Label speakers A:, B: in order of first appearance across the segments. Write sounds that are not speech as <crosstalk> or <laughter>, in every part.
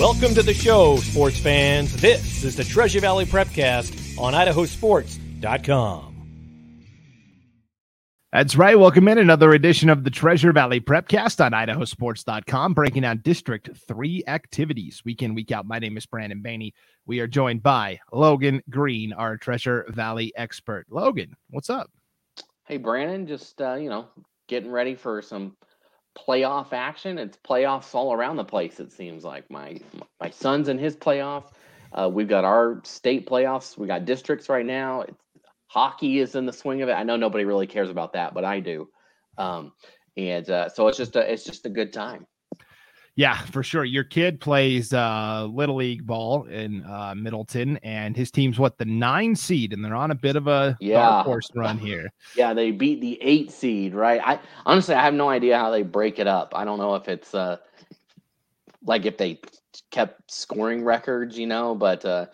A: Welcome to the show, sports fans. This is the Treasure Valley Prepcast on idahosports.com.
B: That's right. Welcome in another edition of the Treasure Valley Prepcast on idahosports.com, breaking down District 3 activities week in, week out. My name is Brandon Baney. We are joined by Logan Green, our Treasure Valley expert. Logan, what's up?
C: Hey, Brandon, just, uh, you know, getting ready for some – playoff action. It's playoffs all around the place. It seems like my my son's in his playoff. Uh, we've got our state playoffs. We got districts right now. It's, hockey is in the swing of it. I know nobody really cares about that, but I do. Um, and uh, so it's just a it's just a good time.
B: Yeah, for sure. Your kid plays uh, little league ball in uh, Middleton, and his team's what the nine seed, and they're on a bit of a yeah. dark run <laughs> here.
C: Yeah, they beat the eight seed, right? I honestly, I have no idea how they break it up. I don't know if it's uh, like if they kept scoring records, you know, but uh,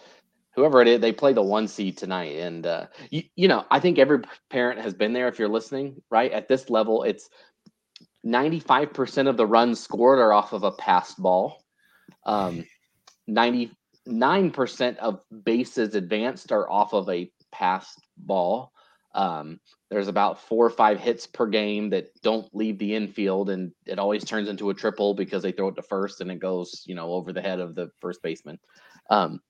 C: whoever it is, they play the one seed tonight, and uh, you, you know, I think every parent has been there. If you're listening, right at this level, it's 95% of the runs scored are off of a passed ball. Um, 99% of bases advanced are off of a passed ball. Um, there's about four or five hits per game that don't leave the infield, and it always turns into a triple because they throw it to first and it goes, you know, over the head of the first baseman. Um,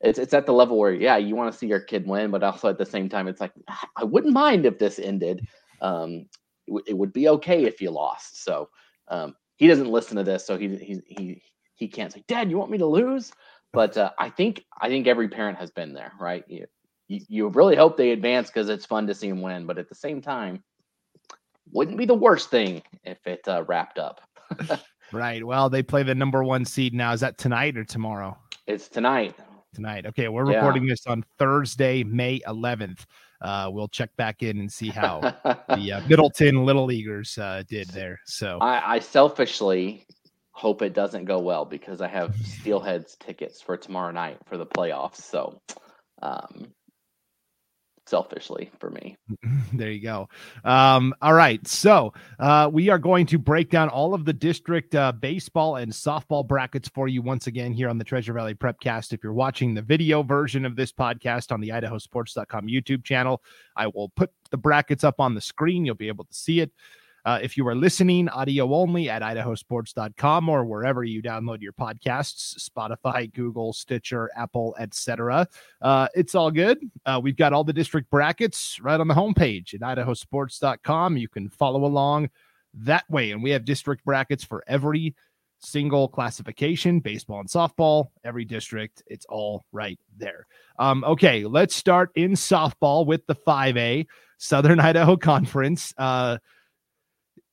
C: it's it's at the level where yeah, you want to see your kid win, but also at the same time, it's like I wouldn't mind if this ended. Um, it would be okay if you lost. So um, he doesn't listen to this, so he he he he can't say, "Dad, you want me to lose?" But uh, I think I think every parent has been there, right? You you, you really hope they advance because it's fun to see them win, but at the same time, wouldn't be the worst thing if it uh, wrapped up. <laughs>
B: right. Well, they play the number one seed now. Is that tonight or tomorrow?
C: It's tonight.
B: Tonight. Okay, we're yeah. recording this on Thursday, May 11th uh, we'll check back in and see how the uh, <laughs> Middleton Little Leaguers uh, did there. So
C: I, I, selfishly hope it doesn't go well because I have Steelheads tickets for tomorrow night for the playoffs. So um, selfishly for me. <laughs>
B: there you go. Um, all right. So uh, we are going to break down all of the district uh, baseball and softball brackets for you once again here on the Treasure Valley Prepcast. If you're watching the video version of this podcast on the idahosports.com YouTube channel, I will put the brackets up on the screen. You'll be able to see it. Uh, if you are listening audio only at idahosports.com or wherever you download your podcasts, Spotify, Google, Stitcher, Apple, etc., uh, it's all good. Uh, we've got all the district brackets right on the homepage at idahosports.com. You can follow along that way. And we have district brackets for every single classification baseball and softball, every district. It's all right there. Um, okay, let's start in softball with the 5A Southern <laughs> Idaho Conference. Uh,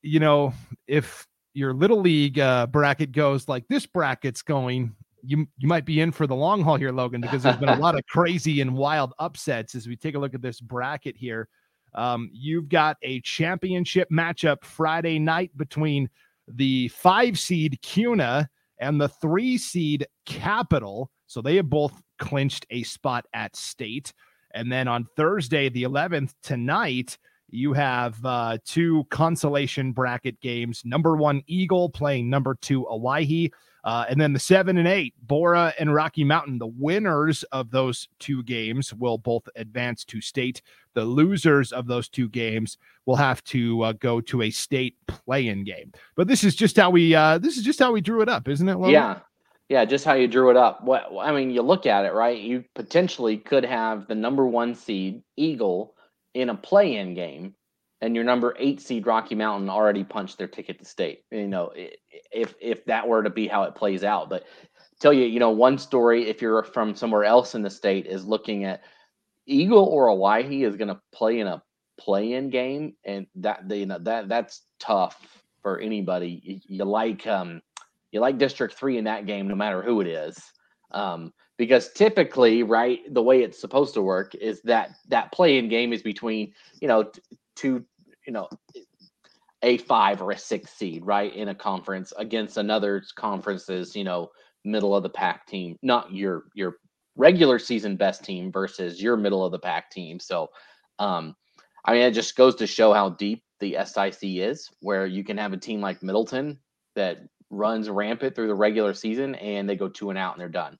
B: you know, if your little league uh, bracket goes like this bracket's going, you you might be in for the long haul here, Logan, because there's been a lot of <laughs> crazy and wild upsets as we take a look at this bracket here. Um, you've got a championship matchup Friday night between the five seed Kuna and the three seed Capital. So they have both clinched a spot at state. And then on Thursday, the 11th, tonight, you have uh, two consolation bracket games. Number one, Eagle playing number two, Owyhee. Uh, and then the seven and eight, Borah and Rocky Mountain. The winners of those two games will both advance to state. The losers of those two games will have to uh, go to a state play-in game. But this is just how we uh, this is just how we drew it up, isn't it?
C: Logan? Yeah, yeah, just how you drew it up. What I mean, you look at it, right? You potentially could have the number one seed Eagle in a play-in game and your number eight seed Rocky Mountain already punched their ticket to state. You know, if if that were to be how it plays out, but tell you, you know, one story if you're from somewhere else in the state is looking at Eagle or Owyhee is going to play in a play-in game, and that the you know that that's tough for anybody. You, you like um you like District Three in that game, no matter who it is. Um, because typically right the way it's supposed to work is that that play-in game is between you know t- two you know a five or a six seed right in a conference against another conference's you know middle of the pack team not your your regular season best team versus your middle of the pack team so um i mean it just goes to show how deep the sic is where you can have a team like middleton that runs rampant through the regular season and they go two and out and they're done.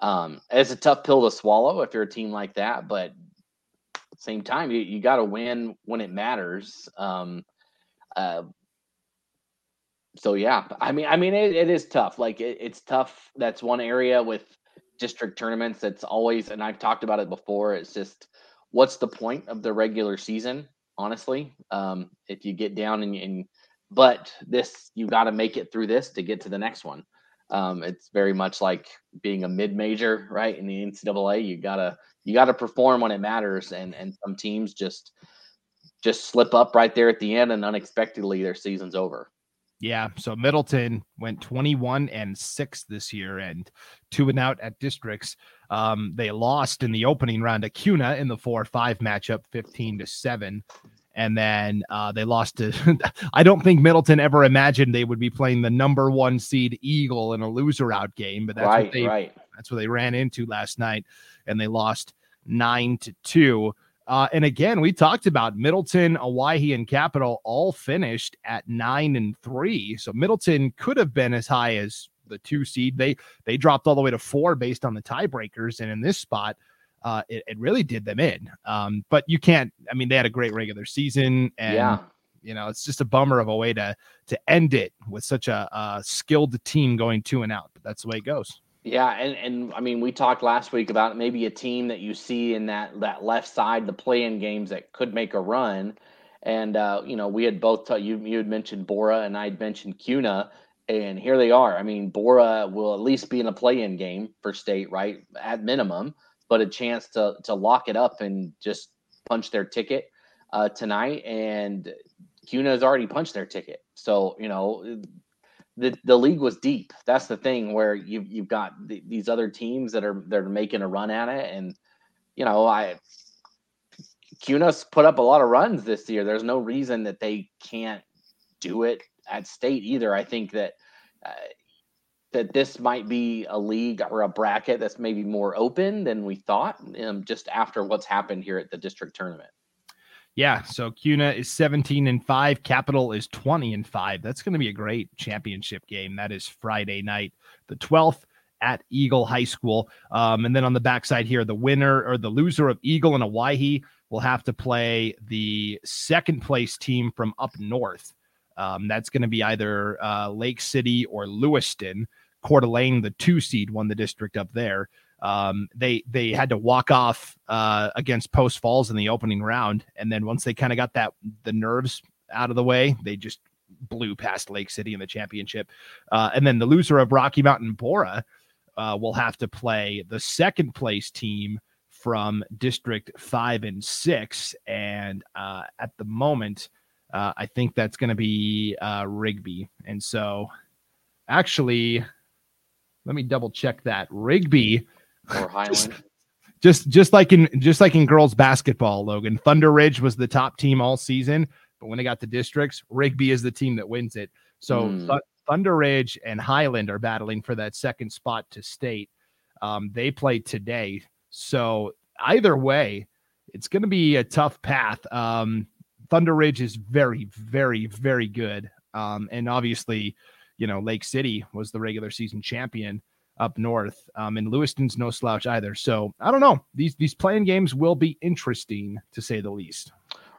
C: Um, it's a tough pill to swallow if you're a team like that, but same time, you, you got to win when it matters. Um, uh, so yeah, I mean, I mean, it, it is tough. Like it, it's tough. That's one area with district tournaments. That's always, and I've talked about it before. It's just, what's the point of the regular season? Honestly, um, if you get down and, and but this, you got to make it through this to get to the next one. Um, it's very much like being a mid major, right? In the NCAA, you gotta you gotta perform when it matters, and and some teams just just slip up right there at the end, and unexpectedly their season's over.
B: Yeah, so Middleton went 21 and 6 this year and two and out at districts. Um, they lost in the opening round at Kuna in the 4-5 matchup 15 to 7 and then uh, they lost to. <laughs> I don't think Middleton ever imagined they would be playing the number one seed Eagle in a loser out game, but that's
C: right,
B: what they
C: right.
B: that's what they ran into last night, and they lost nine to two. Uh, and again, we talked about Middleton, Owyhee, and Capital all finished at nine and three. So Middleton could have been as high as the two seed. They they dropped all the way to four based on the tiebreakers, and in this spot, uh, it, it really did them in. Um, but you can't. I mean, they had a great regular season, and
C: Yeah.
B: you know, it's just a bummer of a way to to end it with such a, a skilled team going two and out. But that's the way it goes.
C: Yeah, and and I mean, we talked last week about maybe a team that you see in that that left side, the play-in games that could make a run. And uh, you know, we had both t- you you had mentioned Borah and I'd mentioned Kuna, and here they are. I mean, Borah will at least be in a play-in game for state, right? At minimum, but a chance to to lock it up and just punch their ticket uh, tonight. And Kuna has already punched their ticket, so you know the the league was deep. That's the thing where you you've got th- these other teams that are they're making a run at it, and you know I Kuna's put up a lot of runs this year. There's no reason that they can't do it at state either. I think that uh, that this might be a league or a bracket that's maybe more open than we thought, um, just after what's happened here at the district tournament.
B: Yeah, so Kuna is 17 and 5, Capital is 20 and 5. That's going to be a great championship game. That is Friday night, the 12th at Eagle High School. Um, and then on the backside here, the winner or the loser of Eagle and Owyhee will have to play the second place team from up north. Um, that's going to be either uh, Lake City or Lewiston. Coeur d'Alene, the two seed, won the district up there. Um, they they had to walk off uh, against Post Falls in the opening round, and then once they kind of got that the nerves out of the way, they just blew past Lake City in the championship. Uh, and then the loser of Rocky Mountain Borah uh, will have to play the second place team from District Five and Six, and uh, at the moment, uh, I think that's going to be uh, Rigby. And so, actually, let me double check that Rigby
C: Or <laughs> Highland.
B: just just like in just like in girls basketball, Logan. Thunder Ridge was the top team all season, but when they got to districts, Rigby is the team that wins it. So
C: Hmm.
B: Thu- Thunder Ridge and Highland are battling for that second spot to state. Um, they play today, so either way, it's going to be a tough path. Um, Thunder Ridge is very, very, very good, um, and obviously, you know Lake City was the regular season champion up north. Um, and Lewiston's no slouch either. So I don't know. These these playing games will be interesting to say the least.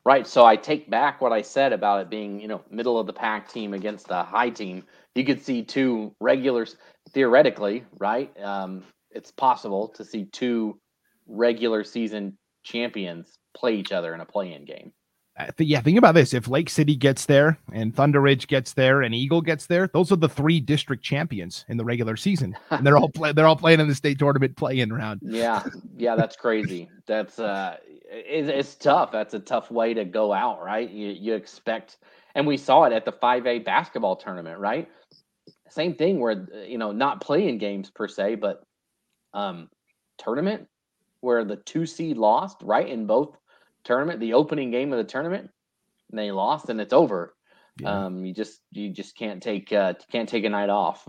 C: Right. So I take back what I said about it being, you know, middle of the pack team against a high team. You could see two regulars theoretically, right? Um, it's possible to see two regular season champions play each other in a play-in game.
B: I think, yeah, think about this. If Lake City gets there and Thunder Ridge gets there and Eagle gets there, those are the three district champions in the regular season. <laughs> And they're all play, they're all playing in the state tournament play-in round.
C: Yeah, yeah, that's crazy. That's uh, it, it's tough. That's a tough way to go out, right? You you expect, and we saw it at the five A basketball tournament, right? Same thing where uh, you know not playing games per se, but um, tournament where the two seed lost, right? In both tournament, the opening game of the tournament, and they lost, and it's over.
B: Yeah.
C: Um, you just you just can't take uh, can't take a night off.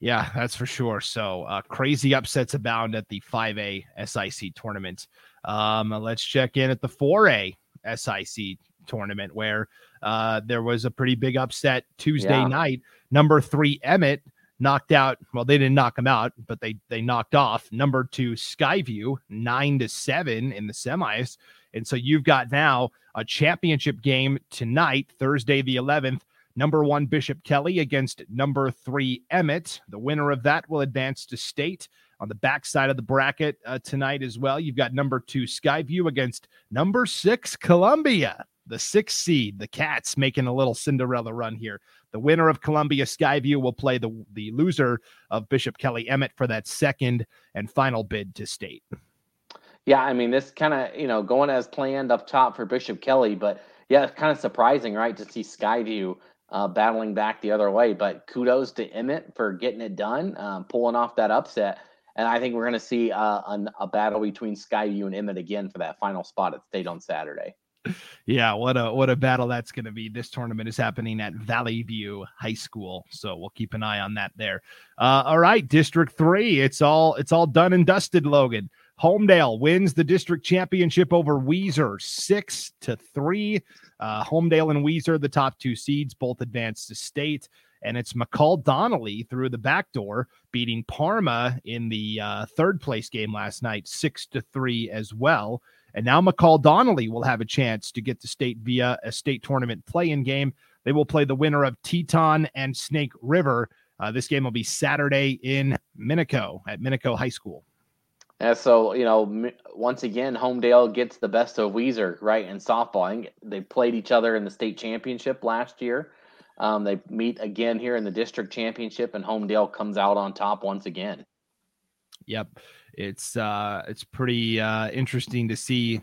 B: Yeah, that's for sure. So uh, crazy upsets abound at the 5A SIC tournament. Um, let's check in at the 4A SIC tournament where uh, there was a pretty big upset Tuesday
C: Yeah.
B: night. Number three Emmett knocked out. Well, they didn't knock him out, but they they knocked off number two Skyview nine to seven in the semis. And so you've got now a championship game tonight, Thursday the 11th. Number one Bishop Kelly against number three Emmett. The winner of that will advance to state on the backside of the bracket uh, tonight as well. You've got number two Skyview against number six Columbia, the sixth seed. The Cats making a little Cinderella run here. The winner of Columbia Skyview will play the the loser of Bishop Kelly Emmett for that second and final bid to state.
C: Yeah, I mean, this kind of, you know, going as planned up top for Bishop Kelly, but yeah, it's kind of surprising, right, to see Skyview uh, battling back the other way. But kudos to Emmett for getting it done, um, pulling off that upset. And I think we're going to see uh, an, a battle between Skyview and Emmett again for that final spot at state on Saturday.
B: Yeah, what a what a battle that's going to be. This tournament is happening at Vallivue High School, so we'll keep an eye on that there. Uh, all right, District Three, it's all it's all done and dusted. Logan Homedale wins the district championship over Weiser six to three. Uh, Homedale and Weiser, the top two seeds, both advanced to state. And it's McCall Donnelly through the back door, beating Parma in the uh, third place game last night, six to three as well. And now McCall Donnelly will have a chance to get to state via a state tournament play-in game. They will play the winner of Teton and Snake River. Uh, this game will be Saturday in Minico at Minico High School.
C: And so, you know, once again, Homedale gets the best of Weiser, right, in softball. Think they played each other in the state championship last year. Um, they meet again here in the district championship, and Homedale comes out on top once again.
B: Yep, it's uh, it's pretty uh, interesting to see.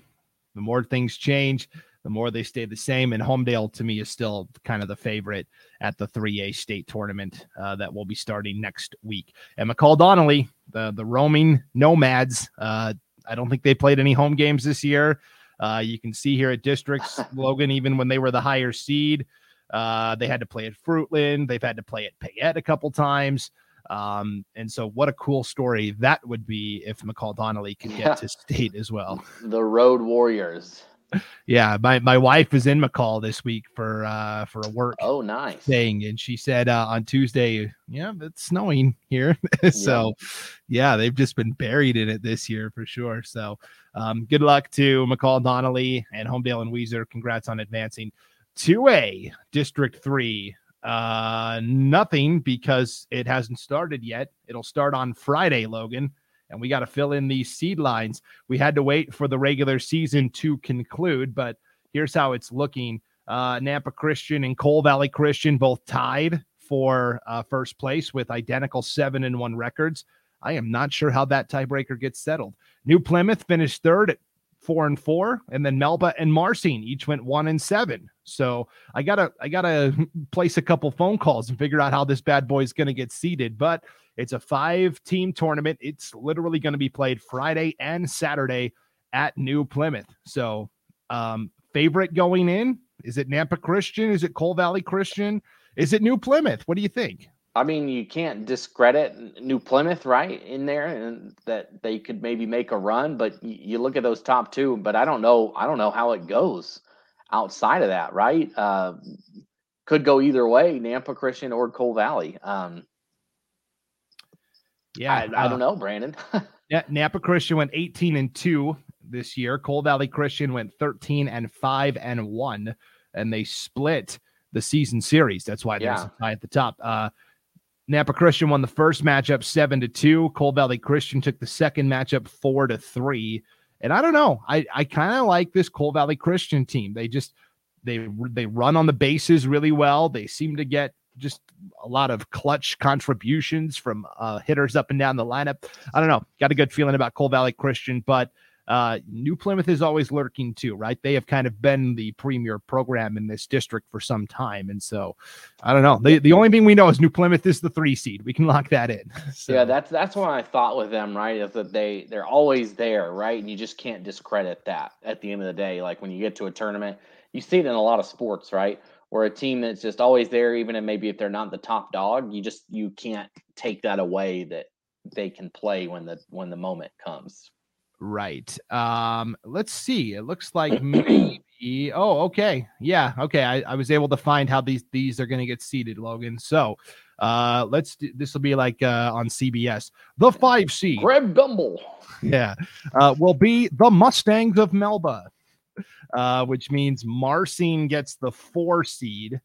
B: The more things change, the more they stay the same. And Homedale to me is still kind of the favorite at the 3A state tournament uh, that will be starting next week. And McCall Donnelly, the the roaming nomads. Uh, I don't think they played any home games this year. Uh, you can see here at districts, <laughs> Logan, even when they were the higher seed, uh, they had to play at Fruitland. They've had to play at Payette a couple times. Um, and so, what a cool story that would be if McCall Donnelly could get
C: Yeah.
B: to state as well.
C: The Road Warriors.
B: Yeah, my, my wife is in McCall this week for uh for a work
C: Oh, nice.
B: thing, and she said uh, on Tuesday, yeah, it's snowing here. <laughs> so, yeah, they've just been buried in it this year for sure. So, um, good luck to McCall Donnelly and Homedale and Weiser. Congrats on advancing to A District Three. Uh, nothing because it hasn't started yet. It'll start on Friday, Logan, and we got to fill in these seed lines. We had to wait for the regular season to conclude, but here's how it's looking. Uh, Nampa Christian and Cole Valley Christian both tied for uh, first place with identical seven and one records. I am not sure how that tiebreaker gets settled. New Plymouth finished third at four and four, and then Melba and Marsing each went one and seven. So I gotta I gotta <laughs> place a couple phone calls and figure out how this bad boy is gonna get seeded. But it's a five team tournament. It's literally going to be played Friday and Saturday at New Plymouth. So um, favorite going in is it Nampa Christian? Is it Cole Valley Christian? Is it New Plymouth? What do you think?
C: I mean, you can't discredit New Plymouth, right, in there, and that they could maybe make a run. But you look at those top two, but I don't know. I don't know how it goes outside of that, right? Uh, could go either way, Nampa Christian or Cole Valley. Um,
B: Yeah,
C: I, I
B: uh,
C: don't know, Brandon. <laughs>
B: Yeah, Nampa Christian went 18 and 2 this year. Cole Valley Christian went 13 and 5 and 1 and they split the season series. That's why there's
C: Yeah.
B: a tie at the top. Uh Nampa Christian won the first matchup 7 to 2. Cole Valley Christian took the second matchup 4 to 3. And I don't know. I I kind of like this Cole Valley Christian team. They just they they run on the bases really well. They seem to get just a lot of clutch contributions from uh, hitters up and down the lineup. I don't know. Got a good feeling about Cole Valley Christian, but uh, New Plymouth is always lurking too, right? They have kind of been the premier program in this district for some time, and so I don't know. The the only thing we know is New Plymouth is the three seed. We can lock that in. <laughs> So,
C: yeah, that's that's what I thought with them, right? Is that they they're always there, right? And you just can't discredit that at the end of the day. Like when you get to a tournament, you see it in a lot of sports, right? Where a team that's just always there, even and maybe if they're not the top dog, you just you can't take that away that they can play when the when the moment comes.
B: right. Um, let's see. It looks like maybe <clears throat> Oh, okay. Yeah. Okay. I, I was able to find how these these are going to get seeded, Logan. So uh let's do, this will be like uh on CBS. The five seed.
C: Greg Gumbel. <laughs>
B: Yeah. Uh will be the Mustangs of Melba. Uh, which means Marsing gets the four seed.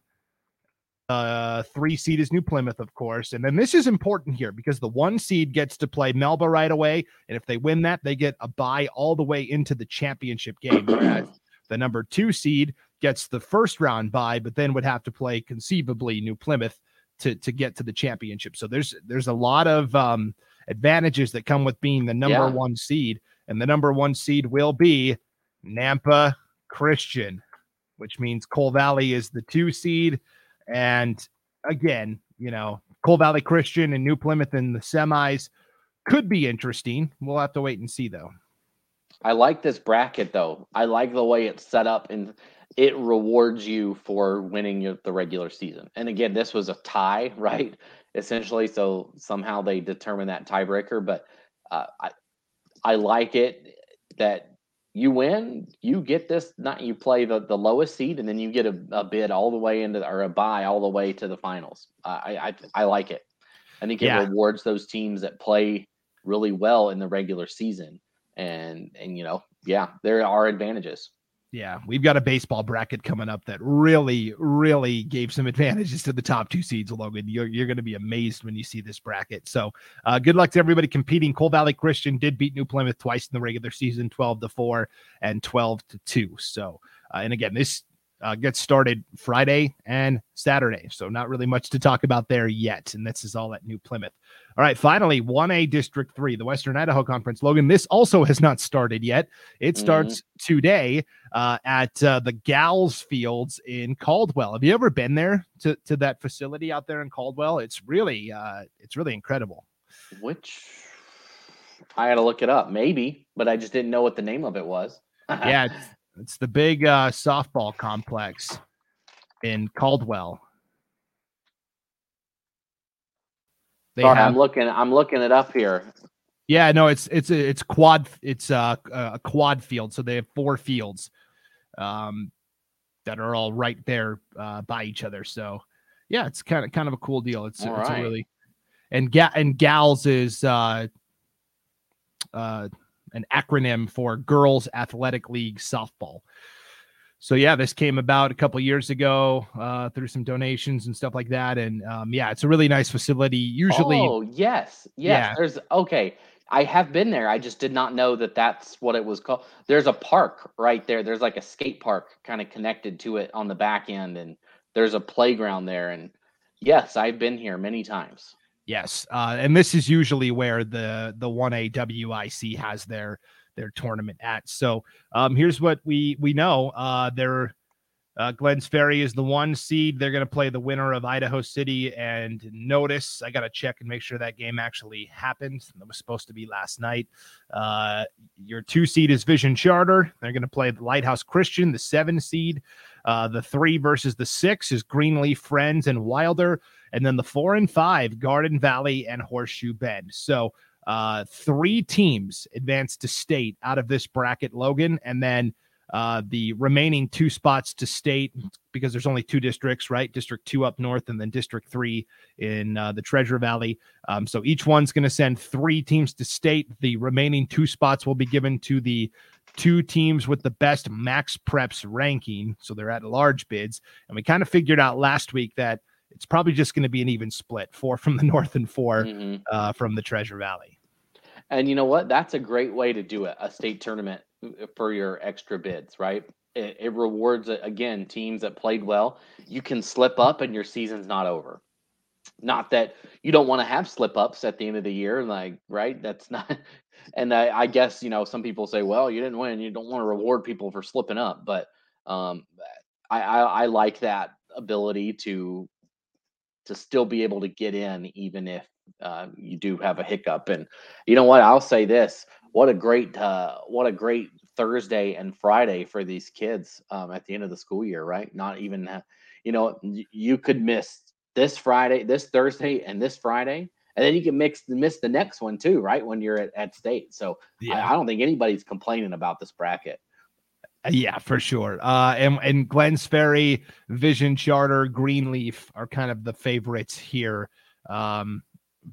B: Uh, three seed is New Plymouth, of course. And then this is important here because the one seed gets to play Melba right away. And if they win that, they get a bye all the way into the championship game. <clears throat> Whereas the number two seed gets the first round bye, but then would have to play conceivably New Plymouth to, to get to the championship. So there's there's a lot of um, advantages that come with being the number
C: Yeah.
B: one seed. And the number one seed will be Nampa Christian, which means Cole Valley is the two seed. And again, you know, Cole Valley Christian and New Plymouth in the semis could be interesting. We'll have to wait and see, though.
C: I like this bracket though. I like the way it's set up and it rewards you for winning your, the regular season. And again, this was a tie, <laughs> right? Essentially, so somehow they determine that tiebreaker. But uh, I, I like it that you win, you get this. Not you play the, the lowest seed, and then you get a, a bid all the way into or a buy all the way to the finals. I, I I like it. I think it
B: Yeah.
C: rewards those teams that play really well in the regular season and and you know yeah there are advantages
B: Yeah, we've got a baseball bracket coming up that really, really gave some <laughs> advantages to the top two seeds, Logan. You're, you're going to be amazed when you see this bracket. So, uh, good luck to everybody competing. Cole Valley Christian did beat New Plymouth twice in the regular season 12 to 4 and 12 to 2. So, uh, and again, this uh, gets started Friday and Saturday. So, not really much to talk about there yet. And this is all at New Plymouth. All right, finally, 1A District 3, the Western Idaho Conference. Logan, this also has not started yet. It
C: Mhm.
B: starts today uh, at uh, the Gals Fields in Caldwell. Have you ever been there to, to that facility out there in Caldwell? It's really uh, it's really incredible.
C: which i had to look it up maybe but i just didn't know what the name of it was
B: Yeah, <laughs> it's, the big uh, softball complex in Caldwell. They
C: Sorry,
B: have
C: i'm looking i'm looking it up here
B: Yeah, no, it's it's it's quad it's uh, a quad field, so they have four fields, um, that are all right there uh, by each other. So, yeah, it's kind of kind of a cool deal. It's
C: All
B: it's a really and ga- and gals is uh, uh, an acronym for Girls Athletic League Softball. So yeah, this came about a couple years ago uh, through some donations and stuff like that, and um, yeah, it's a really nice facility. Usually,
C: oh yes yes
B: Yeah.
C: there's okay i have been there i just did not know that that's what it was called there's a park right there there's like a skate park kind of connected to it on the back end and there's a playground there and yes i've been here many times
B: Yes, uh, and this is usually where the the one A WIC has their their tournament at. So um, here's what we we know. Uh, they're uh, Glenns Ferry is the one seed. They're going to play the winner of Idaho City and Notus. I got to check and make sure that game actually happened. That was supposed to be last night. Uh, your two seed is Vision Charter. They're going to play the Lighthouse Christian, the seven seed. Uh, the three versus the six is Greenleaf Friends and Wilder. And then the four and five, Garden Valley and Horseshoe Bend. So uh, three teams advanced to state out of this bracket, Logan. And then uh, the remaining two spots to state because there's only two districts, right? District two up north and then District three in uh, the Treasure Valley. Um, so each one's going to send three teams to state. The remaining two spots will be given to the two teams with the best MaxPreps ranking. So they're at large bids. And we kind of figured out last week that it's probably just going to be an even split four from the <laughs> north and 4
C: Mhm.
B: uh, from the Treasure Valley.
C: And you know what? That's a great way to do it. A state tournament uh, for your extra bids, right? It, it rewards uh, again teams that played well. You can slip up, and your season's not over. Not that you don't want to have slip ups at the end of the year, like right? That's not. <laughs> And I, I guess you know some people say, well, you didn't win. You don't want to reward people for slipping up, but um, I, I, I like that ability to to still be able to get in, even if uh, you do have a hiccup. And you know what? I'll say this: what a great, uh, what a great Thursday and Friday for these kids um, at the end of the school year, right? Not even, you know, you could miss this Friday, this Thursday, and this Friday, and then you can mix miss the next one too, right? When you're at, at state. So I, I don't think anybody's complaining about this bracket.
B: Yeah, for sure. Uh, and and Glenns Ferry, Vision Charter, Greenleaf are kind of the favorites here. Um,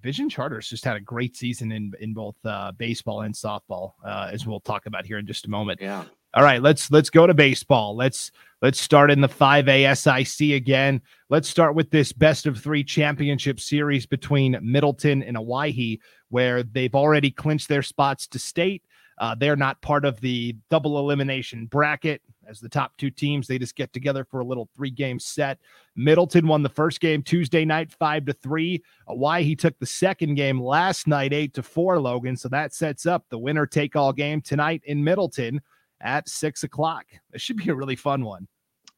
B: Vision Charters just had a great season in in both uh, baseball and softball, uh, as we'll talk about here in just a moment.
C: Yeah.
B: All right, let's let's go to baseball. Let's let's start in the 5A SIC again. Let's start with this best of 3 championship series between Middleton and Owyhee where they've already clinched their spots to state. Uh, they're not part of the double elimination bracket as the top two teams. They just get together for a little three game set. Middleton won the first game Tuesday night, five to three. Owyhee took the second game last night, eight to four, Logan. So that sets up the winner take all game tonight in Middleton at six o'clock. It should be a really fun one.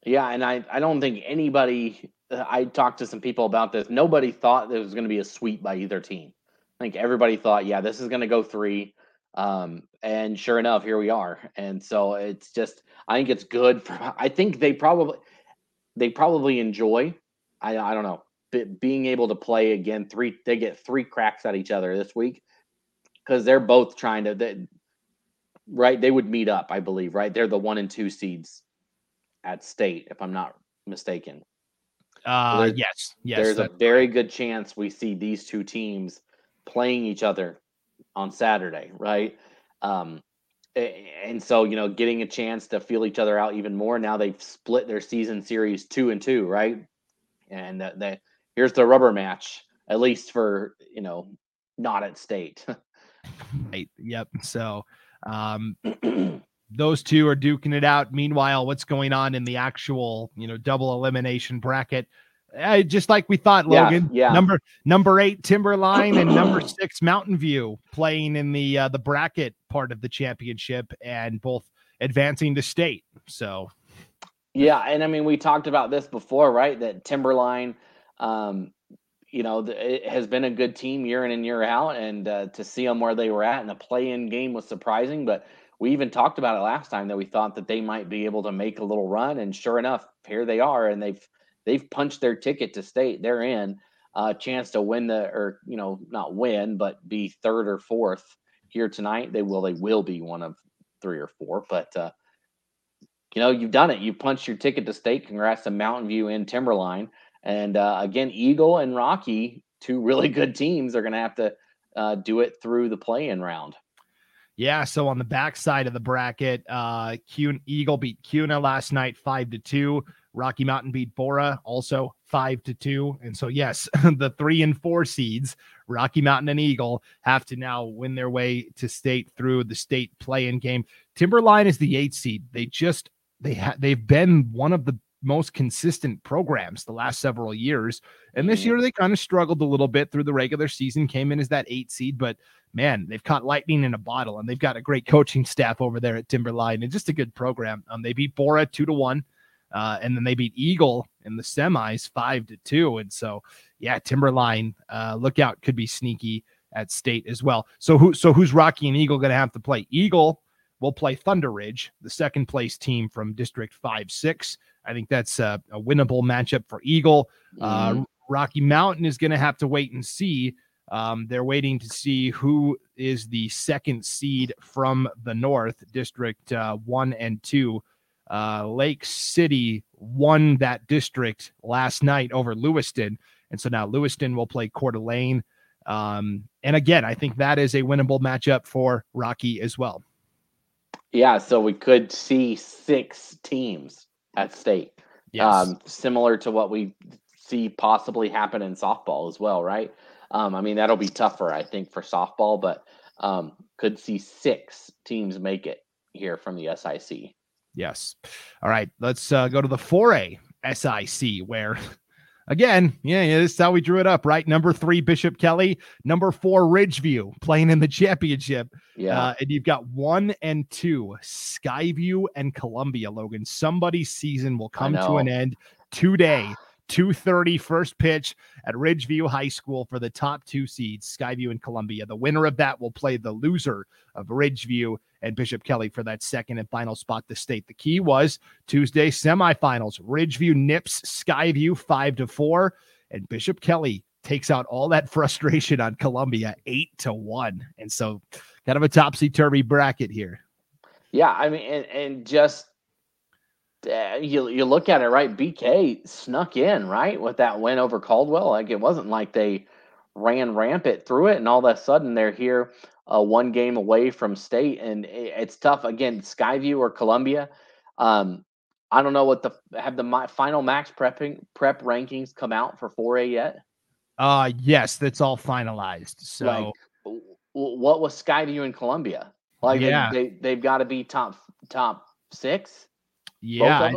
C: Yeah. And I, I don't think anybody, uh, I talked to some people about this. Nobody thought there was going to be a sweep by either team. I think everybody thought, yeah, this is going to go three. Um, and sure enough, here we are. And so it's just, I think it's good for, I think they probably, they probably enjoy, I, I don't know, being able to play again. Three, they get three cracks at each other this week because they're both trying to, they, right? They would meet up, I believe, right? They're the one and two seeds at state, if I'm not mistaken.
B: Uh, so yes, yes.
C: There's a very good chance we see these two teams playing each other on Saturday, right? Um, and so you know, getting a chance to feel each other out even more. Now they've split their season series two and two, right? And that, that here's the rubber match, at least for you know, not at state. <laughs>
B: right. Yep. So, um, <clears throat> those two are duking it out. Meanwhile, what's going on in the actual, you know, double elimination bracket? Uh, just like we thought, Logan.
C: Yeah, yeah.
B: Number number eight Timberline and number <clears throat> six Mountain View playing in the uh, the bracket part of the championship and both advancing to state. So,
C: yeah, and I mean we talked about this before, right? That Timberline, um, you know, it has been a good team year in and year out, and uh, to see them where they were at in the play-in game was surprising. But we even talked about it last time that we thought that they might be able to make a little run, and sure enough, here they are, and they've they've punched their ticket to state. They're in a uh, chance to win the or you know not win but be third or fourth here tonight. They will they will be one of three or four, but uh, you know you've done it. You punched your ticket to state. Congrats to Mountain View and Timberline, and uh, again Eagle and Rocky, two really <laughs> good teams, are going to have to uh, do it through the play-in round.
B: Yeah, so on the back side of the bracket, uh Cun- Eagle beat Kuna last night five to two. Rocky Mountain beat Borah also five to two. And so, yes, <laughs> the three and four seeds, Rocky Mountain and Eagle, have to now win their way to state through the state play-in game. Timberline is the eight seed. They just they ha- they've been one of the most consistent programs the last several years. And this year they kind of struggled a little bit through the regular season, came in as that eight seed, but man, they've caught lightning in a bottle and they've got a great coaching staff over there at Timberline and just a good program. Um, they beat Borah two to one. Uh, and then they beat Eagle in the semis five to two. And so, yeah, Timberline, uh, look out, could be sneaky at state as well. So who so who's Rocky and Eagle going to have to play? Eagle will play Thunder Ridge, the second place team from District Five Six. I think that's a, a winnable matchup for Eagle. Uh, mm-hmm. Uh, Rocky Mountain is going to have to wait and see. Um, they're waiting to see who is the second seed from the North District uh, One and Two. Uh, Lake City won that district last night over Lewiston. And so now Lewiston will play Coeur d'Alene. Um, and again, I think that is a winnable matchup for Rocky as well.
C: Yeah, so we could see six teams at state. Yes. Um, similar to what we see possibly happen in softball as well, right? Um, I mean, that'll be tougher, I think, for softball, but um, could see six teams make it here from the SIC.
B: Yes. All right. Let's uh, go to the 4A SIC, where <laughs> again, yeah, yeah, this is how we drew it up, right? Number three, Bishop Kelly. Number four, Ridgeview playing in the <laughs> championship.
C: Yeah. Uh,
B: and you've got one and two, Skyview and Columbia, Logan. Somebody's season will come to an end today. 2:30 first pitch at Ridgeview High School for the top two seeds, Skyview and Columbia. The winner of that will play the loser of Ridgeview and Bishop Kelly for that second and final spot to state. The key was Tuesday semifinals. Ridgeview nips Skyview five to four, and Bishop Kelly takes out all that <laughs> frustration on Columbia eight to one. And so, kind of a topsy turvy bracket here.
C: Yeah, I mean, and, and just you you look at it right. BK snuck in right with that win over Caldwell. Like it wasn't like they ran rampant through it, and all of a sudden they're here, uh, one game away from state, and it, it's tough again. Skyview or Columbia. Um, I don't know what the have the final max prepping prep rankings come out for 4A yet.
B: Uh yes, that's all finalized. So like,
C: what was Skyview in Columbia? Like yeah. they, they have got to be top top six.
B: Yeah.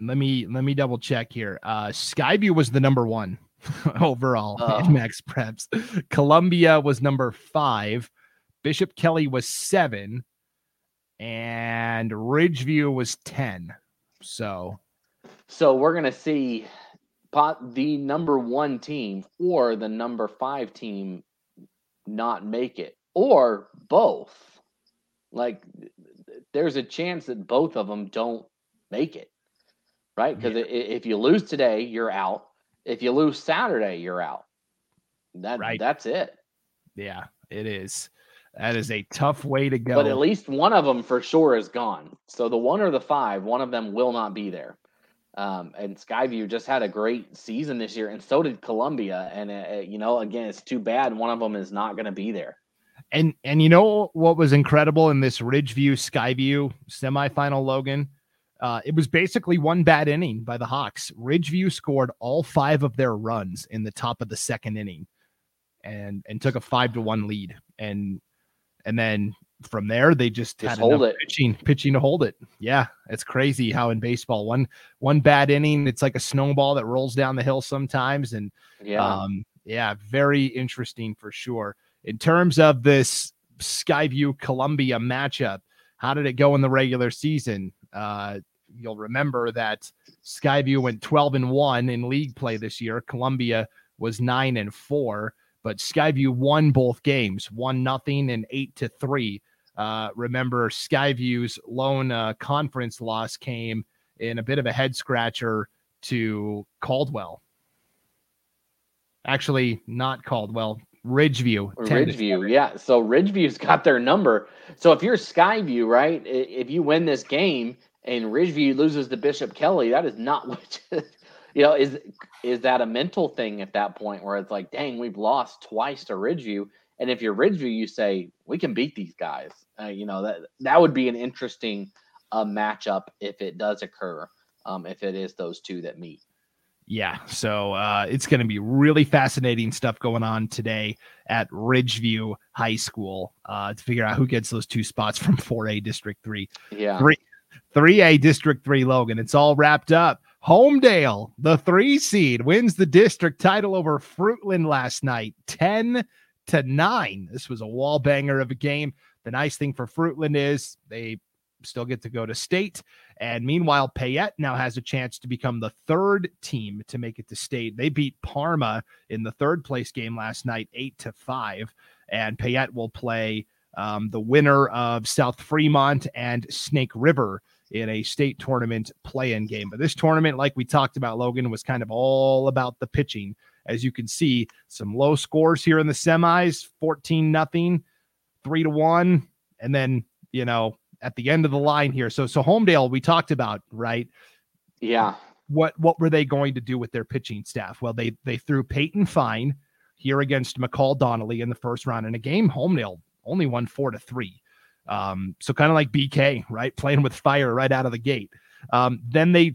B: let me let me double check here. Uh Skyview was the number one <laughs> overall in MaxPreps. Columbia was number five. Bishop Kelly was seven. And Ridgeview was 10. So
C: so we're gonna see pot the number one team or the number five team not make it, or both. Like there's a chance that both of them don't make it, right? Because yeah. if you lose today, you're out. If you lose Saturday, you're out. That right. that's it.
B: Yeah, it is. That is a tough way to go.
C: But at least one of them for sure is gone. So the one or the five, one of them will not be there. Um, and Skyview just had a great season this year, and so did Columbia. And uh, uh you know, again, it's too bad one of them is not going to be there.
B: And and you know what was incredible in this Ridgeview Skyview semifinal, Logan? Uh, it was basically one bad inning by the Hawks. Ridgeview scored all five of their runs in the top of the second inning, and and took a five to one lead. And and then from there they just, just had hold it. pitching pitching to hold it. Yeah, it's crazy how in baseball one one bad inning it's like a snowball that rolls down the hill sometimes and yeah. Um, yeah, very interesting for sure. In terms of this Skyview Columbia matchup, how did it go in the regular season? Uh, you'll remember that Skyview went 12 and 1 in league play this year. Columbia was 9 and 4 but Skyview won both games, one nothing and eight to three. Uh, remember, Skyview's lone uh, conference loss came in a bit of a head scratcher to Caldwell. Actually, not Caldwell, Ridgeview.
C: Ridgeview, yeah. So Ridgeview's got their number. So if you're Skyview, right, if you win this game and Ridgeview loses to Bishop Kelly, that is not <laughs> what you know, is is that a mental thing at that point where it's like, dang, we've lost twice to Ridgeview, and if you're Ridgeview, you say we can beat these guys. Uh, you know that that would be an interesting uh, matchup if it does occur. Um, if it is those two that meet.
B: Yeah, so uh, it's going to be really fascinating stuff going on today at Ridgeview High School uh, to figure out who gets those two spots from 4A District 3.
C: Yeah.
B: 3, 3A District 3 Logan. It's all wrapped up. Homedale, the three seed, wins the district title over Fruitland last night, 10 to 9. This was a wall banger of a game. The nice thing for Fruitland is they still get to go to state. And meanwhile, Payette now has a chance to become the third team to make it to state. They beat Parma in the third place game last night, eight to five. And Payette will play um, the winner of South Fremont and Snake River in a state tournament play-in game. But this tournament, like we talked about, Logan, was kind of all about the pitching. As you can see, some low scores here in the semis, 14 nothing, three to one, and then you know at the end of the line here. So so Homedale, we talked about, right?
C: Yeah.
B: What what were they going to do with their pitching staff? Well, they they threw Peyton Fine here against McCall Donnelly in the first round in a game. Homedale only won four to three. Um, so kind of like BK, right? Playing with fire right out of the gate. Um, then they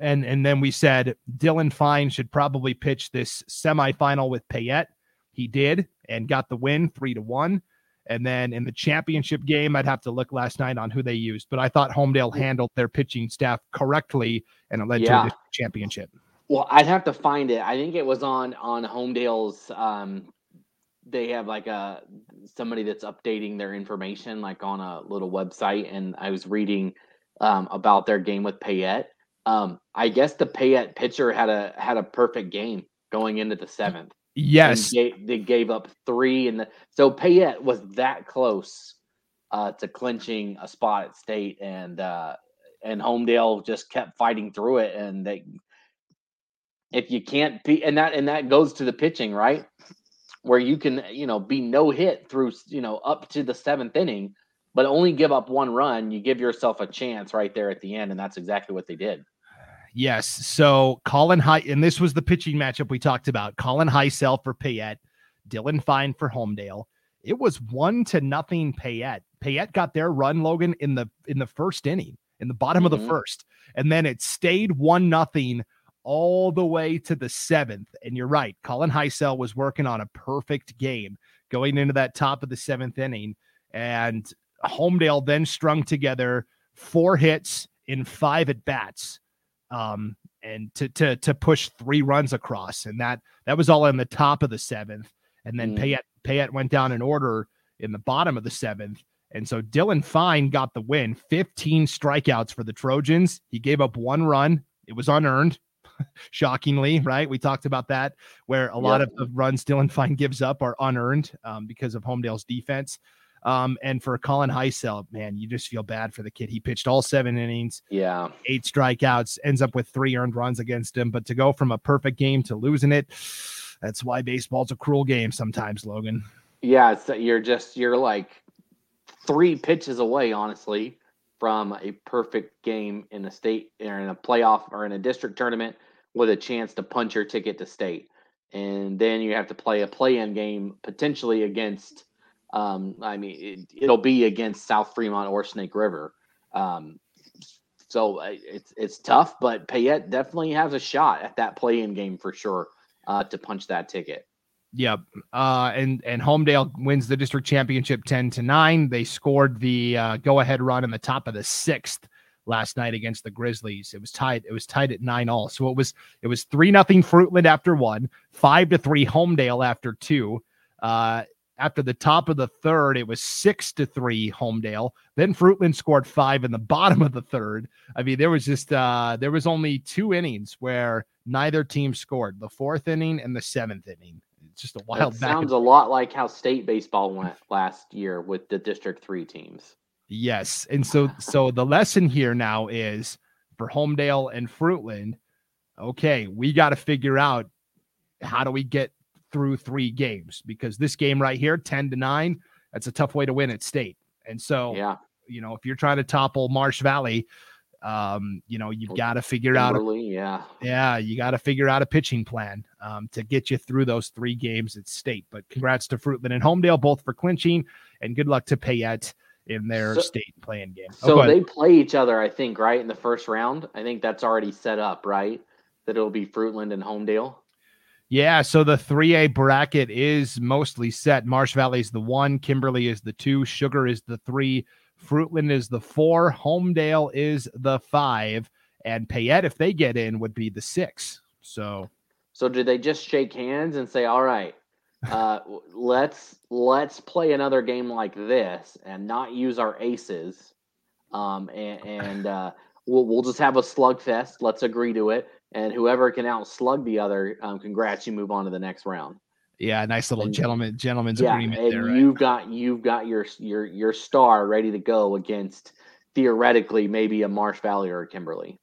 B: and and then we said Dylan Fine should probably pitch this semifinal with Payette. He did and got the win three to one. And then in the championship game, I'd have to look last night on who they used, but I thought Homedale handled their pitching staff correctly and it led yeah. to the championship.
C: Well, I'd have to find it. I think it was on on Homedale's um, they have like a somebody that's updating their information like on a little website and i was reading um, about their game with payette. Um, i guess the payette pitcher had a had a perfect game going into the seventh.
B: yes.
C: They, they, gave up three and the so payette was that close uh, to clinching a spot at state and uh, and homedale just kept fighting through it and they if you can't be and that and that goes to the pitching right where you can you know be no hit through you know up to the seventh inning but only give up one run, you give yourself a chance right there at the end, and that's exactly what they did.
B: Yes. So Colin High, and this was the pitching matchup we talked about. Colin Hisell for Payette, Dylan Fine for Homedale. It was one to nothing Payette. Payette got their run, Logan, in the in the first inning, in the bottom mm-hmm. of the mm-hmm. first. And then it stayed one nothing all the way to the seventh. And you're right, Colin Hisell was working on a perfect game going into that top of the seventh inning. And Homedale then strung together four hits in five at bats. Um, and to to to push three runs across. And that that was all in the top of the seventh. And then mm. Payette Payette went down in order in the bottom of the seventh. And so Dylan Fine got the win, 15 strikeouts for the Trojans. He gave up one run. It was unearned, <laughs> shockingly, right? We talked about that, where a lot of, of, runs Dylan Fine gives up are unearned um, because of Homedale's defense. Um, and for Colin Hisell, man, you just feel bad for the kid. He pitched all seven innings,
C: yeah,
B: eight strikeouts, ends up with three earned runs against him. But to go from a perfect game to losing it, that's why baseball's a cruel game sometimes, Logan.
C: Yeah, so you're just you're like three pitches away, honestly, from a perfect game in a state or in a playoff or in a district tournament with a chance to punch your ticket to state. And then you have to play a play-in game potentially against. Um, I mean, it, will be against South Fremont or Snake River. Um, so uh, it's it's tough, but Payette definitely has a shot at that play-in game for sure uh, to punch that ticket.
B: Yep. Uh, and and Homedale wins the district championship 10 to 9. They scored the uh, go ahead run in the top of the sixth last night against the Grizzlies. It was tied. It was tied at nine all. So it was it was three nothing Fruitland after one, five to three Homedale after two. Uh, after the top of the third, it was six to three Homedale. Then Fruitland scored five in the bottom of the third. I mean, there was just uh there was only two innings where neither team scored, the fourth inning and the seventh inning. Just a wild.
C: sounds a lot like how state baseball went last year with the District Three teams.
B: Yes, and so <laughs> so the lesson here now is for Homedale and Fruitland. Okay, we got to figure out how do we get through three games because this game right here, ten to nine, that's a tough way to win at state. And so,
C: yeah,
B: you know, if you're trying to topple Marsh Valley, um, you know, you've got to figure out,
C: a, yeah,
B: yeah, you got to figure out a pitching plan um, to get you through those three games at state. But congrats to Fruitland and Homedale both for clinching, and good luck to Payette in their so, state playing game.
C: Oh, so they play each other, I think, right in the first round. I think that's already set up, right? That it'll be Fruitland and Homedale.
B: Yeah, so the 3A bracket is mostly set. Marsh Valley is the one, Kimberly is the two, Sugar is the three, Fruitland is the four, Homedale is the five, and Payette, if they get in, would be the six. So,
C: so do they just shake hands and say, "All right, <laughs> uh, let's let's play another game like this and not use our aces, um, and, and uh, we'll we'll just have a slugfest. Let's agree to it, and whoever can outslug the other, um, congrats, you move on to the next round."
B: Yeah, nice little and, gentleman gentleman's yeah, agreement
C: and
B: there.
C: Right? You've got you've got your your your star ready to go against theoretically maybe a Marsh Valley or a Kimberly.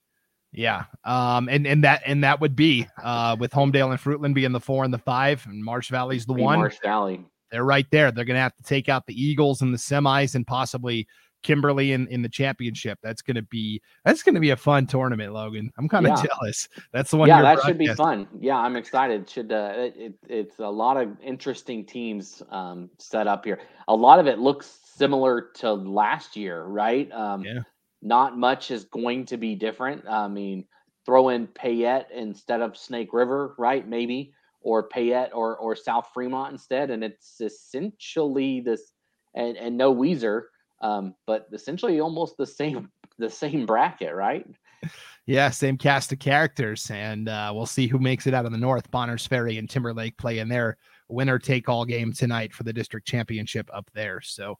B: Yeah, um, and and that and that would be uh, with Homedale and Fruitland being the four and the five, and Marsh Valley's the one.
C: Marsh Valley,
B: they're right there. They're going to have to take out the Eagles in the semis and possibly Kimberly in, in the championship. That's going to be that's to be a fun tournament, Logan. I'm kind of yeah. jealous. That's the one.
C: Yeah, that should be fun. Yeah, I'm excited. Should uh, it, it's a lot of interesting teams um, set up here. A lot of it looks similar to last year, right? Um,
B: yeah.
C: Not much is going to be different. I mean, throw in Payette instead of Snake River, right? Maybe or Payette or or South Fremont instead, and it's essentially this and and no Weiser um, but essentially almost the same <laughs> the same bracket, right?
B: Yeah, same cast of characters, and uh, we'll see who makes it out of the North. Bonners Ferry and Timberlake play in their winner take all game tonight for the district championship up there. So,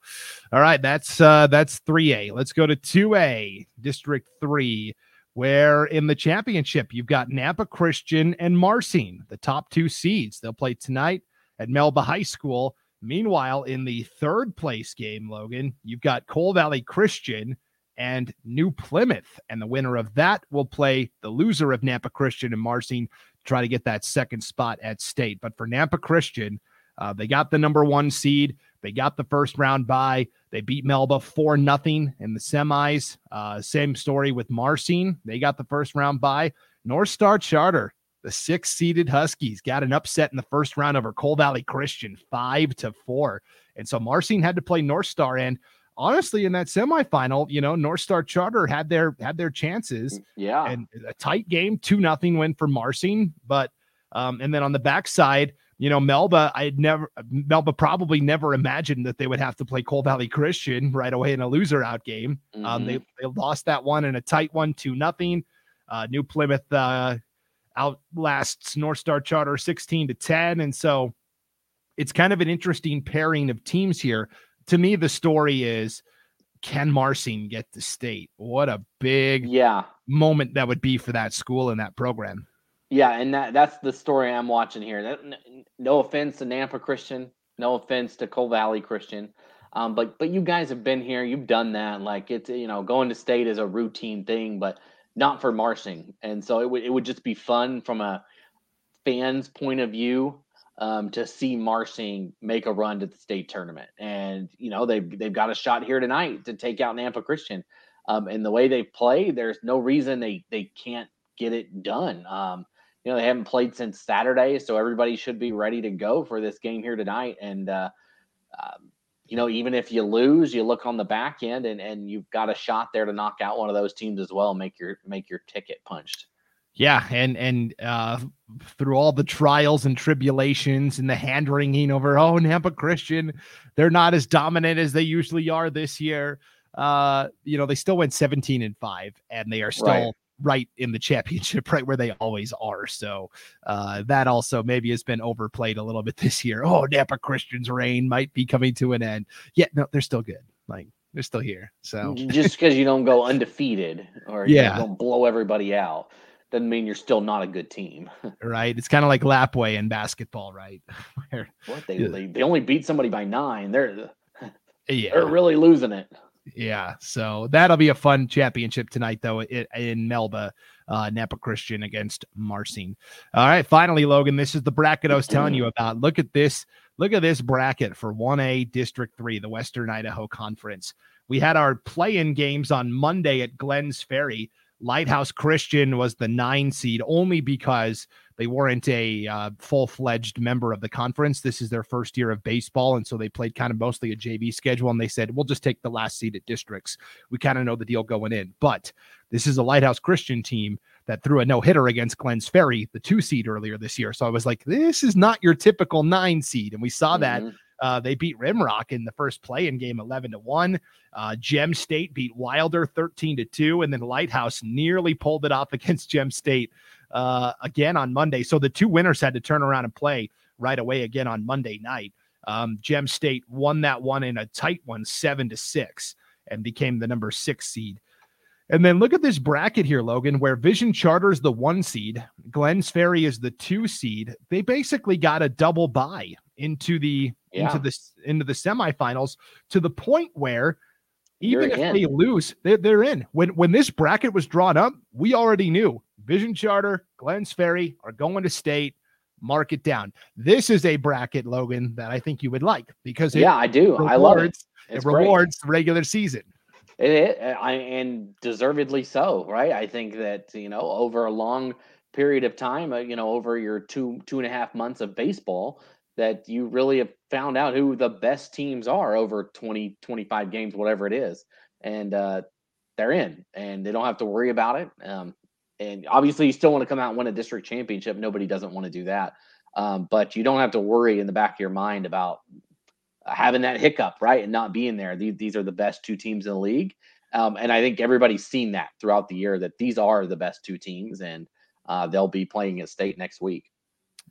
B: all right, that's uh, that's three A. Let's go to two A, District Three, where in the championship you've got Nampa Christian and Marsing, the top two seeds. They'll play tonight at Melba High School. Meanwhile, in the third place game, Logan, you've got Cole Valley Christian and New Plymouth. And the winner of that will play the loser of Nampa Christian and Marsing to try to get that second spot at state. But for Nampa Christian, uh, they got the number one seed. They got the first round bye. They beat Melba 4 nothing in the semis. Uh, same story with Marsing. They got the first round bye. North Star Charter, the six seeded Huskies, got an upset in the first round over Cole Valley Christian, five to four. And so Marsing had to play North Star. And honestly, in that semifinal, you know, North Star Charter had their had their chances.
C: Mm, yeah.
B: And a tight game, two nothing win for Marsing. But um, and then on the backside, you know, Melba, I had never, Melba probably never imagined that they would have to play Cole Valley Christian right away in a loser out game. Mm-hmm. Um, they, they lost that one in a tight one, two nothing. Uh, New Plymouth uh, outlasts North Star Charter 16 to 10. And so it's kind of an interesting pairing of teams here. To me, the story is can Marsing get to state? What a big
C: yeah
B: moment that would be for that school and that program.
C: Yeah, and that that's the story I'm watching here. That, no offense to Nampa Christian, no offense to Cole Valley Christian, um, but but you guys have been here, you've done that. Like it's you know going to state is a routine thing, but not for Marsing, and so it would it would just be fun from a fan's point of view um, to see Marsing make a run to the state tournament, and you know they've they've got a shot here tonight to take out Nampa Christian. Um, and the way they play, there's no reason they they can't get it done. Um, you know they haven't played since Saturday, so everybody should be ready to go for this game here tonight. And uh, um, you know, even if you lose, you look on the back end, and and you've got a shot there to knock out one of those teams as well, make your make your ticket punched.
B: Yeah, and and uh, through all the trials and tribulations and the hand wringing over oh Nampa Christian, they're not as dominant as they usually are this year. Uh, you know, they still went 17 and 5 and they are still right right in the championship, <laughs> right where they always are. So uh, that also maybe has been overplayed a little bit this year. Oh, Nampa Christian's reign might be coming to an end. Yeah, no, they're still good. Like they're still here. So <laughs>
C: just because you don't go undefeated or yeah, don't blow everybody out doesn't mean you're still not a good team. <laughs>
B: right. It's kind of like Lapwai in basketball, right?
C: Where, what they, they they only beat somebody by nine. They're yeah. they're really losing it.
B: Yeah, so that'll be a fun championship tonight, though, in Melba, uh, Nampa Christian against Marsing. All right, finally, Logan, this is the bracket I was telling you <clears throat> about. Look at this. Look at this bracket for 1A District 3, the Western Idaho Conference. We had our play in games on Monday at Glenns Ferry. Lighthouse Christian was the nine seed only because they weren't a uh, full fledged member of the conference. This is their first year of baseball. And so they played kind of mostly a JV schedule. And they said, we'll just take the last seed at districts. We kind of know the deal going in. But this is a Lighthouse Christian team that threw a no hitter against Glenns Ferry, the two seed earlier this year. So I was like, this is not your typical nine seed. And we saw mm-hmm. that. Uh, they beat Rimrock in the first play in game 11 to 1. Uh, Gem State beat Wilder 13 to 2. And then Lighthouse nearly pulled it off <laughs> against Gem State uh, again on Monday. So the two winners had to turn around and play right away again on Monday night. Um, Gem State won that one in a tight one, seven to six, and became the number six seed. And then look at this bracket here, Logan, where Vision Charter is the one seed, Glenns Ferry is the two seed. They basically got a double bye into the yeah. into the into the semifinals to the point where even You're if in. they lose, they're, they're in. When when this bracket was drawn up, we already knew Vision Charter, Glenns Ferry are going to state. Mark it down. This is a bracket, Logan, that I think you would like because
C: yeah, I do. Rewards, I love it.
B: It's it rewards great. the regular season.
C: It, it I, and deservedly so, right? I think that you know over a long period of time, uh, you know, over your two two and a half months of baseball, that you really have found out who the best teams are over 20, 25 games, whatever it is. And uh, they're in and they don't have to worry about it. Um, and obviously, you still want to come out and win a district championship. Nobody doesn't want to do that. Um, but you don't have to worry in the back of your mind about having that hiccup, right? And not being there. These, these are the best two teams in the league. Um, and I think everybody's seen that throughout the year that these are the best two teams and uh, they'll be playing at state next week.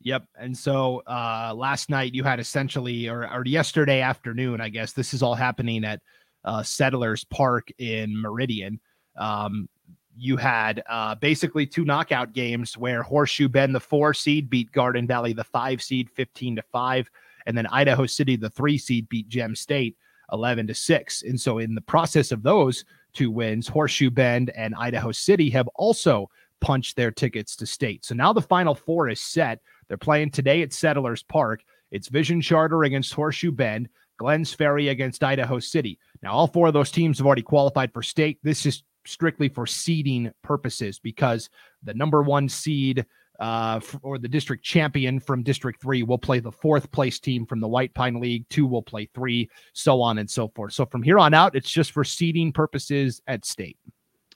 B: Yep. And so uh, last night you had essentially, or, or yesterday afternoon, I guess this is all happening at uh, Settlers Park in Meridian. Um, you had uh, basically two knockout games where Horseshoe Bend, the four seed, beat Garden Valley, the five seed, 15 to five. And then Idaho City, the three seed, beat Gem State 11 to six. And so in the process of those two wins, Horseshoe Bend and Idaho City have also punched their tickets to state. So now the final four is set. They're playing today at Settlers Park. It's Vision Charter against Horseshoe Bend, Glenns Ferry against Idaho City. Now, all four of those teams have already qualified for state. This is strictly for seeding purposes because the number one seed uh, or the district champion from District Three will play the fourth place team from the White Pine League. Two will play three, so on and so forth. So from here on out, it's just for seeding purposes at state.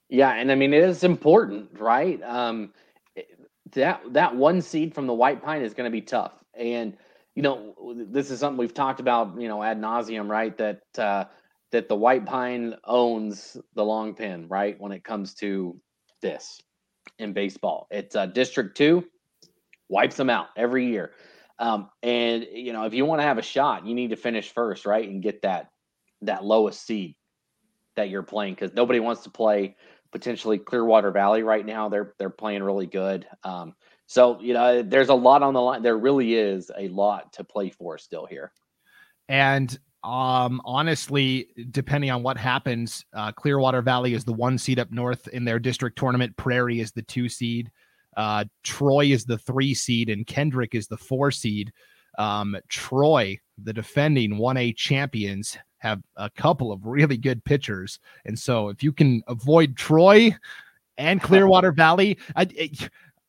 C: Yeah, and I mean it is important, right? Um, that that one seed from the White Pine is going to be tough, and you know this is something we've talked about, you know, ad nauseum, right? That uh, that the White Pine owns the long pin, right? When it comes to this in baseball. It's uh, District Two wipes them out every year. Um, and you know, if you want to have a shot, you need to finish first, right, and get that that lowest seed that you're playing because nobody wants to play potentially Clearwater Valley right now. They're they're playing really good. Um, so you know, there's a lot on the line. There really is a lot to play for still here.
B: And um, honestly, depending on what happens, uh, Clearwater Valley is the one seed up north in their district tournament. Prairie is the two seed. Uh, Troy is the three seed, and Kendrick is the four seed. Um, Troy, the defending 1A champions, have a couple of really good pitchers. And so if you can avoid Troy and <laughs> Clearwater Valley, I,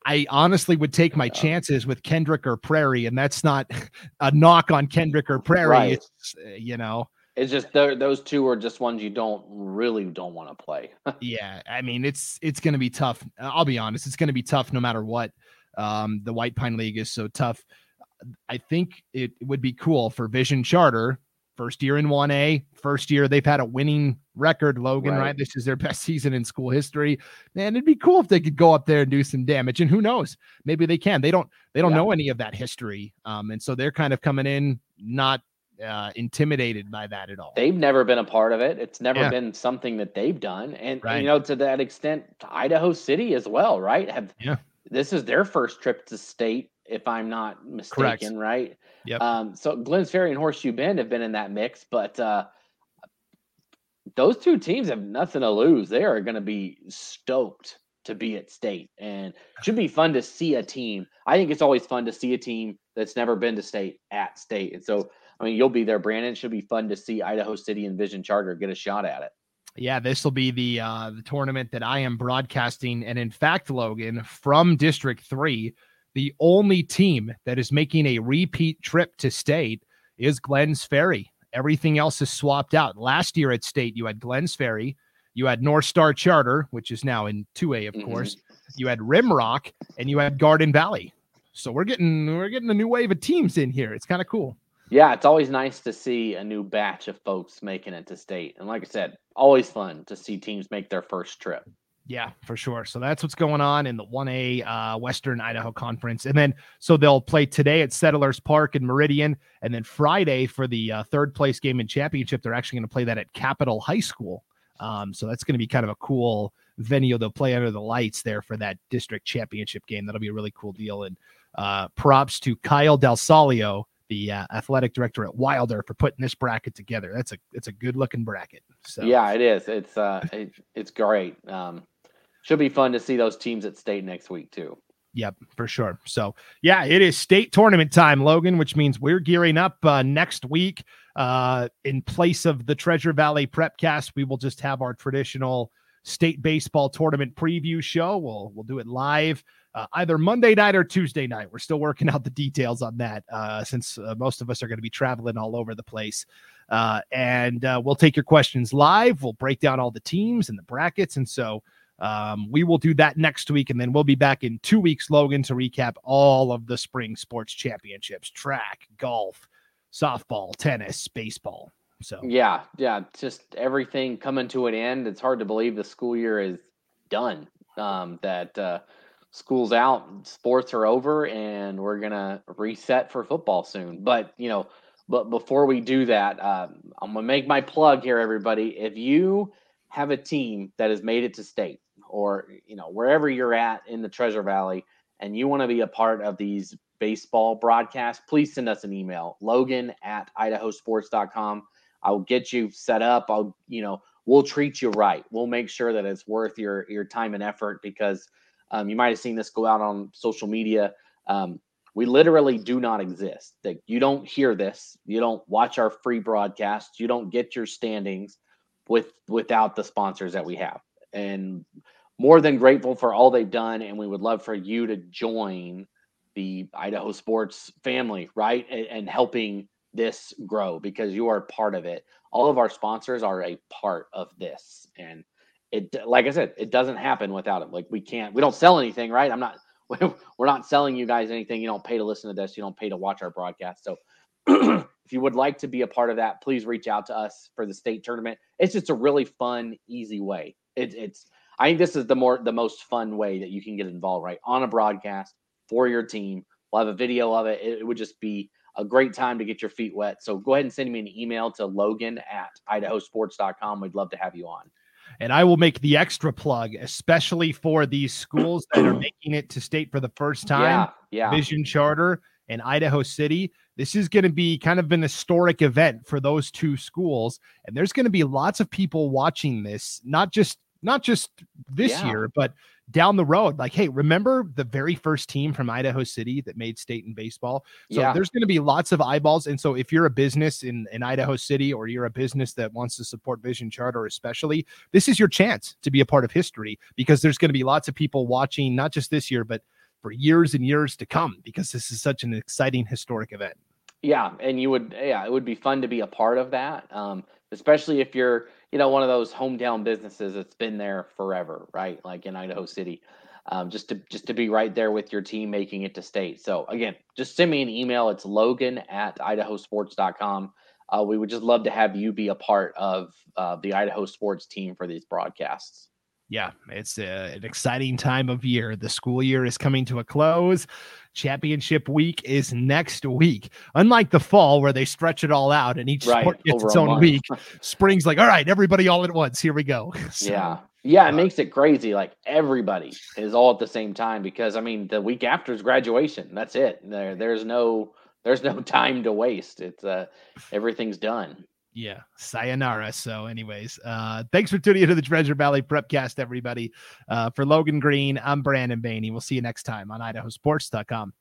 B: I honestly would take my chances with Kendrick or Prairie, and that's not <laughs> a knock on Kendrick or Prairie. Right. It's uh, you know,
C: it's just those two are just ones you don't really don't want to play. <laughs>
B: yeah, I mean it's it's going to be tough. I'll be honest, it's going to be tough no matter what. Um, the White Pine League is so tough. I think it would be cool for Vision Charter first year in 1A, first year they've had a winning record, Logan, right. right. This is their <laughs> best season in school history. Man, it'd be cool if they could go up there and do some damage. And who knows? Maybe they can. They don't they don't yeah. know any of that history. Um, and so they're kind of coming in not uh, intimidated by that at all.
C: They've never been a part of it. It's never yeah. been something that they've done. And, right. and, you know, to that extent, Idaho City as well, right? Have yeah. this is their first trip to state if I'm not mistaken, Correct. right? Yep. Um, so Glenns Ferry and Horseshoe Bend have been in that mix, but uh, those two teams have nothing to lose. They are going to be stoked to be at state, and should be fun to see a team. I think it's always fun to see a team that's never been to state at state, and so I mean you'll be there, Brandon. It should be fun to see Idaho City and Vision Charter get a shot at it.
B: Yeah, this will be the uh, the tournament that I am broadcasting, and in fact, Logan from District Three the only team that is making a repeat trip to state is Glenns Ferry. Everything else is swapped out. Last year at state, you had Glenns Ferry, you had North Star Charter, which is now in 2A, of mm-hmm. course. You had Rimrock, and you had Garden Valley. So we're getting we're getting a new wave of teams in here. It's kind of cool.
C: Yeah, it's always nice to see a new batch of folks making it to state. And like I said, always fun to see teams make their first trip.
B: Yeah, for sure. So that's what's going on in the 1A uh, Western Idaho Conference. And then, so they'll play today at Settlers Park in Meridian. And then Friday for the uh, third place game in championship, they're actually going to play that at Capital High School. Um, so that's going to be kind of a cool venue. They'll play under the lights there for that district championship game. That'll be a really cool deal. And uh, props to Kyle Del Salio, the uh, athletic director at Wilder, for putting this bracket together. That's a it's a good looking bracket. So
C: yeah, it is. It's uh, it, it's great. Um, should be fun to see those teams at state next week too.
B: Yep, for sure. So, yeah, it is state tournament time, Logan, which means we're gearing up uh, next week. Uh, in place of the Treasure Valley Prepcast, we will just have our traditional state baseball tournament preview show. We'll we'll do it live uh, either Monday night or Tuesday night. We're still working out the details on that uh, since uh, most of us are going to be traveling all over the place. Uh, and we'll take your questions live. We'll break down all the teams and the brackets, and so um, we will do that next week, and then we'll be back in two weeks, Logan, to recap all of the spring sports championships track, golf, softball, tennis, baseball. So,
C: yeah, yeah, just everything coming to an end. It's hard to believe the school year is done, um, that uh, school's out, sports are over, and we're going to reset for football soon. But, you know, but before we do that, uh, I'm going to make my plug here, everybody. If you have a team that has made it to state, or you know wherever you're at in the Treasure Valley and you want to be a part of these baseball broadcasts, please send us an email, Logan at idahosports.com. I'll get you set up. I'll, you know, we'll treat you right. We'll make sure that it's worth your your time and effort because um, you might have seen this go out on social media. Um, we literally do not exist. That you don't hear this, you don't watch our free broadcasts, you don't get your standings with without the sponsors that we have. And more than grateful for all they've done, and we would love for you to join the Idaho sports family, right? And, and helping this grow because you are part of it. All of our sponsors are a part of this. And it like I said, it doesn't happen without it. Like we can't we don't sell anything, right? I'm not <laughs> we're not selling you guys anything. You don't pay to listen to this, you don't pay to watch our broadcast. So <clears throat> if you would like to be a part of that, please reach out to us for the state tournament. It's just a really fun, easy way. It, it's I think this is the more the most fun way that you can get involved, right? On a broadcast for your team. We'll have a video of it. It, would just be a great time to get your feet wet. So go ahead and send me an email to logan at idahosports.com. We'd love to have you on.
B: And I will make the extra plug, especially for these schools that are <clears throat> making it to state for the first time.
C: Yeah, yeah.
B: Vision Charter and Idaho City. This is going to be kind of an historic event for those two schools. And there's going to be lots of people watching this, not just not just this yeah. year, but down the road. Like, hey, remember the very first team from Idaho City that made state in baseball? So yeah. there's going to be lots of eyeballs. And so if you're a business in, in Idaho City or you're a business that wants to support Vision Charter, especially, this is your chance to be a part of history because there's going to be lots of people watching, not just this year, but for years and years to come because this is such an exciting historic event.
C: Yeah, and you would yeah, it would be fun to be a part of that. Um, especially if you're, you know, one of those hometown businesses that's been there forever, right? Like in Idaho City. Um, just to just to be right there with your team making it to state. So again, just send me an email. It's logan at idahosports.com. Uh, we would just love to have you be a part of uh, the Idaho sports team for these broadcasts
B: yeah, it's a, uh, an exciting time of year. The school year is coming to a close. Championship week is next week. Unlike the fall where they stretch it all out and each right, sport gets its own month. week, <laughs> spring's like, all right, everybody all at once. Here we go. <laughs>
C: So, yeah. Yeah, it uh, makes it crazy. Like everybody is all at the same time because I mean the week after is graduation. That's it. There there's no there's no <laughs> time to waste. It's uh everything's done
B: yeah, sayonara. So, anyways, uh, thanks for tuning into the Treasure Valley Prepcast, everybody. Uh, for Logan Green, I'm Brandon Baney. We'll see you next time on idahosports.com.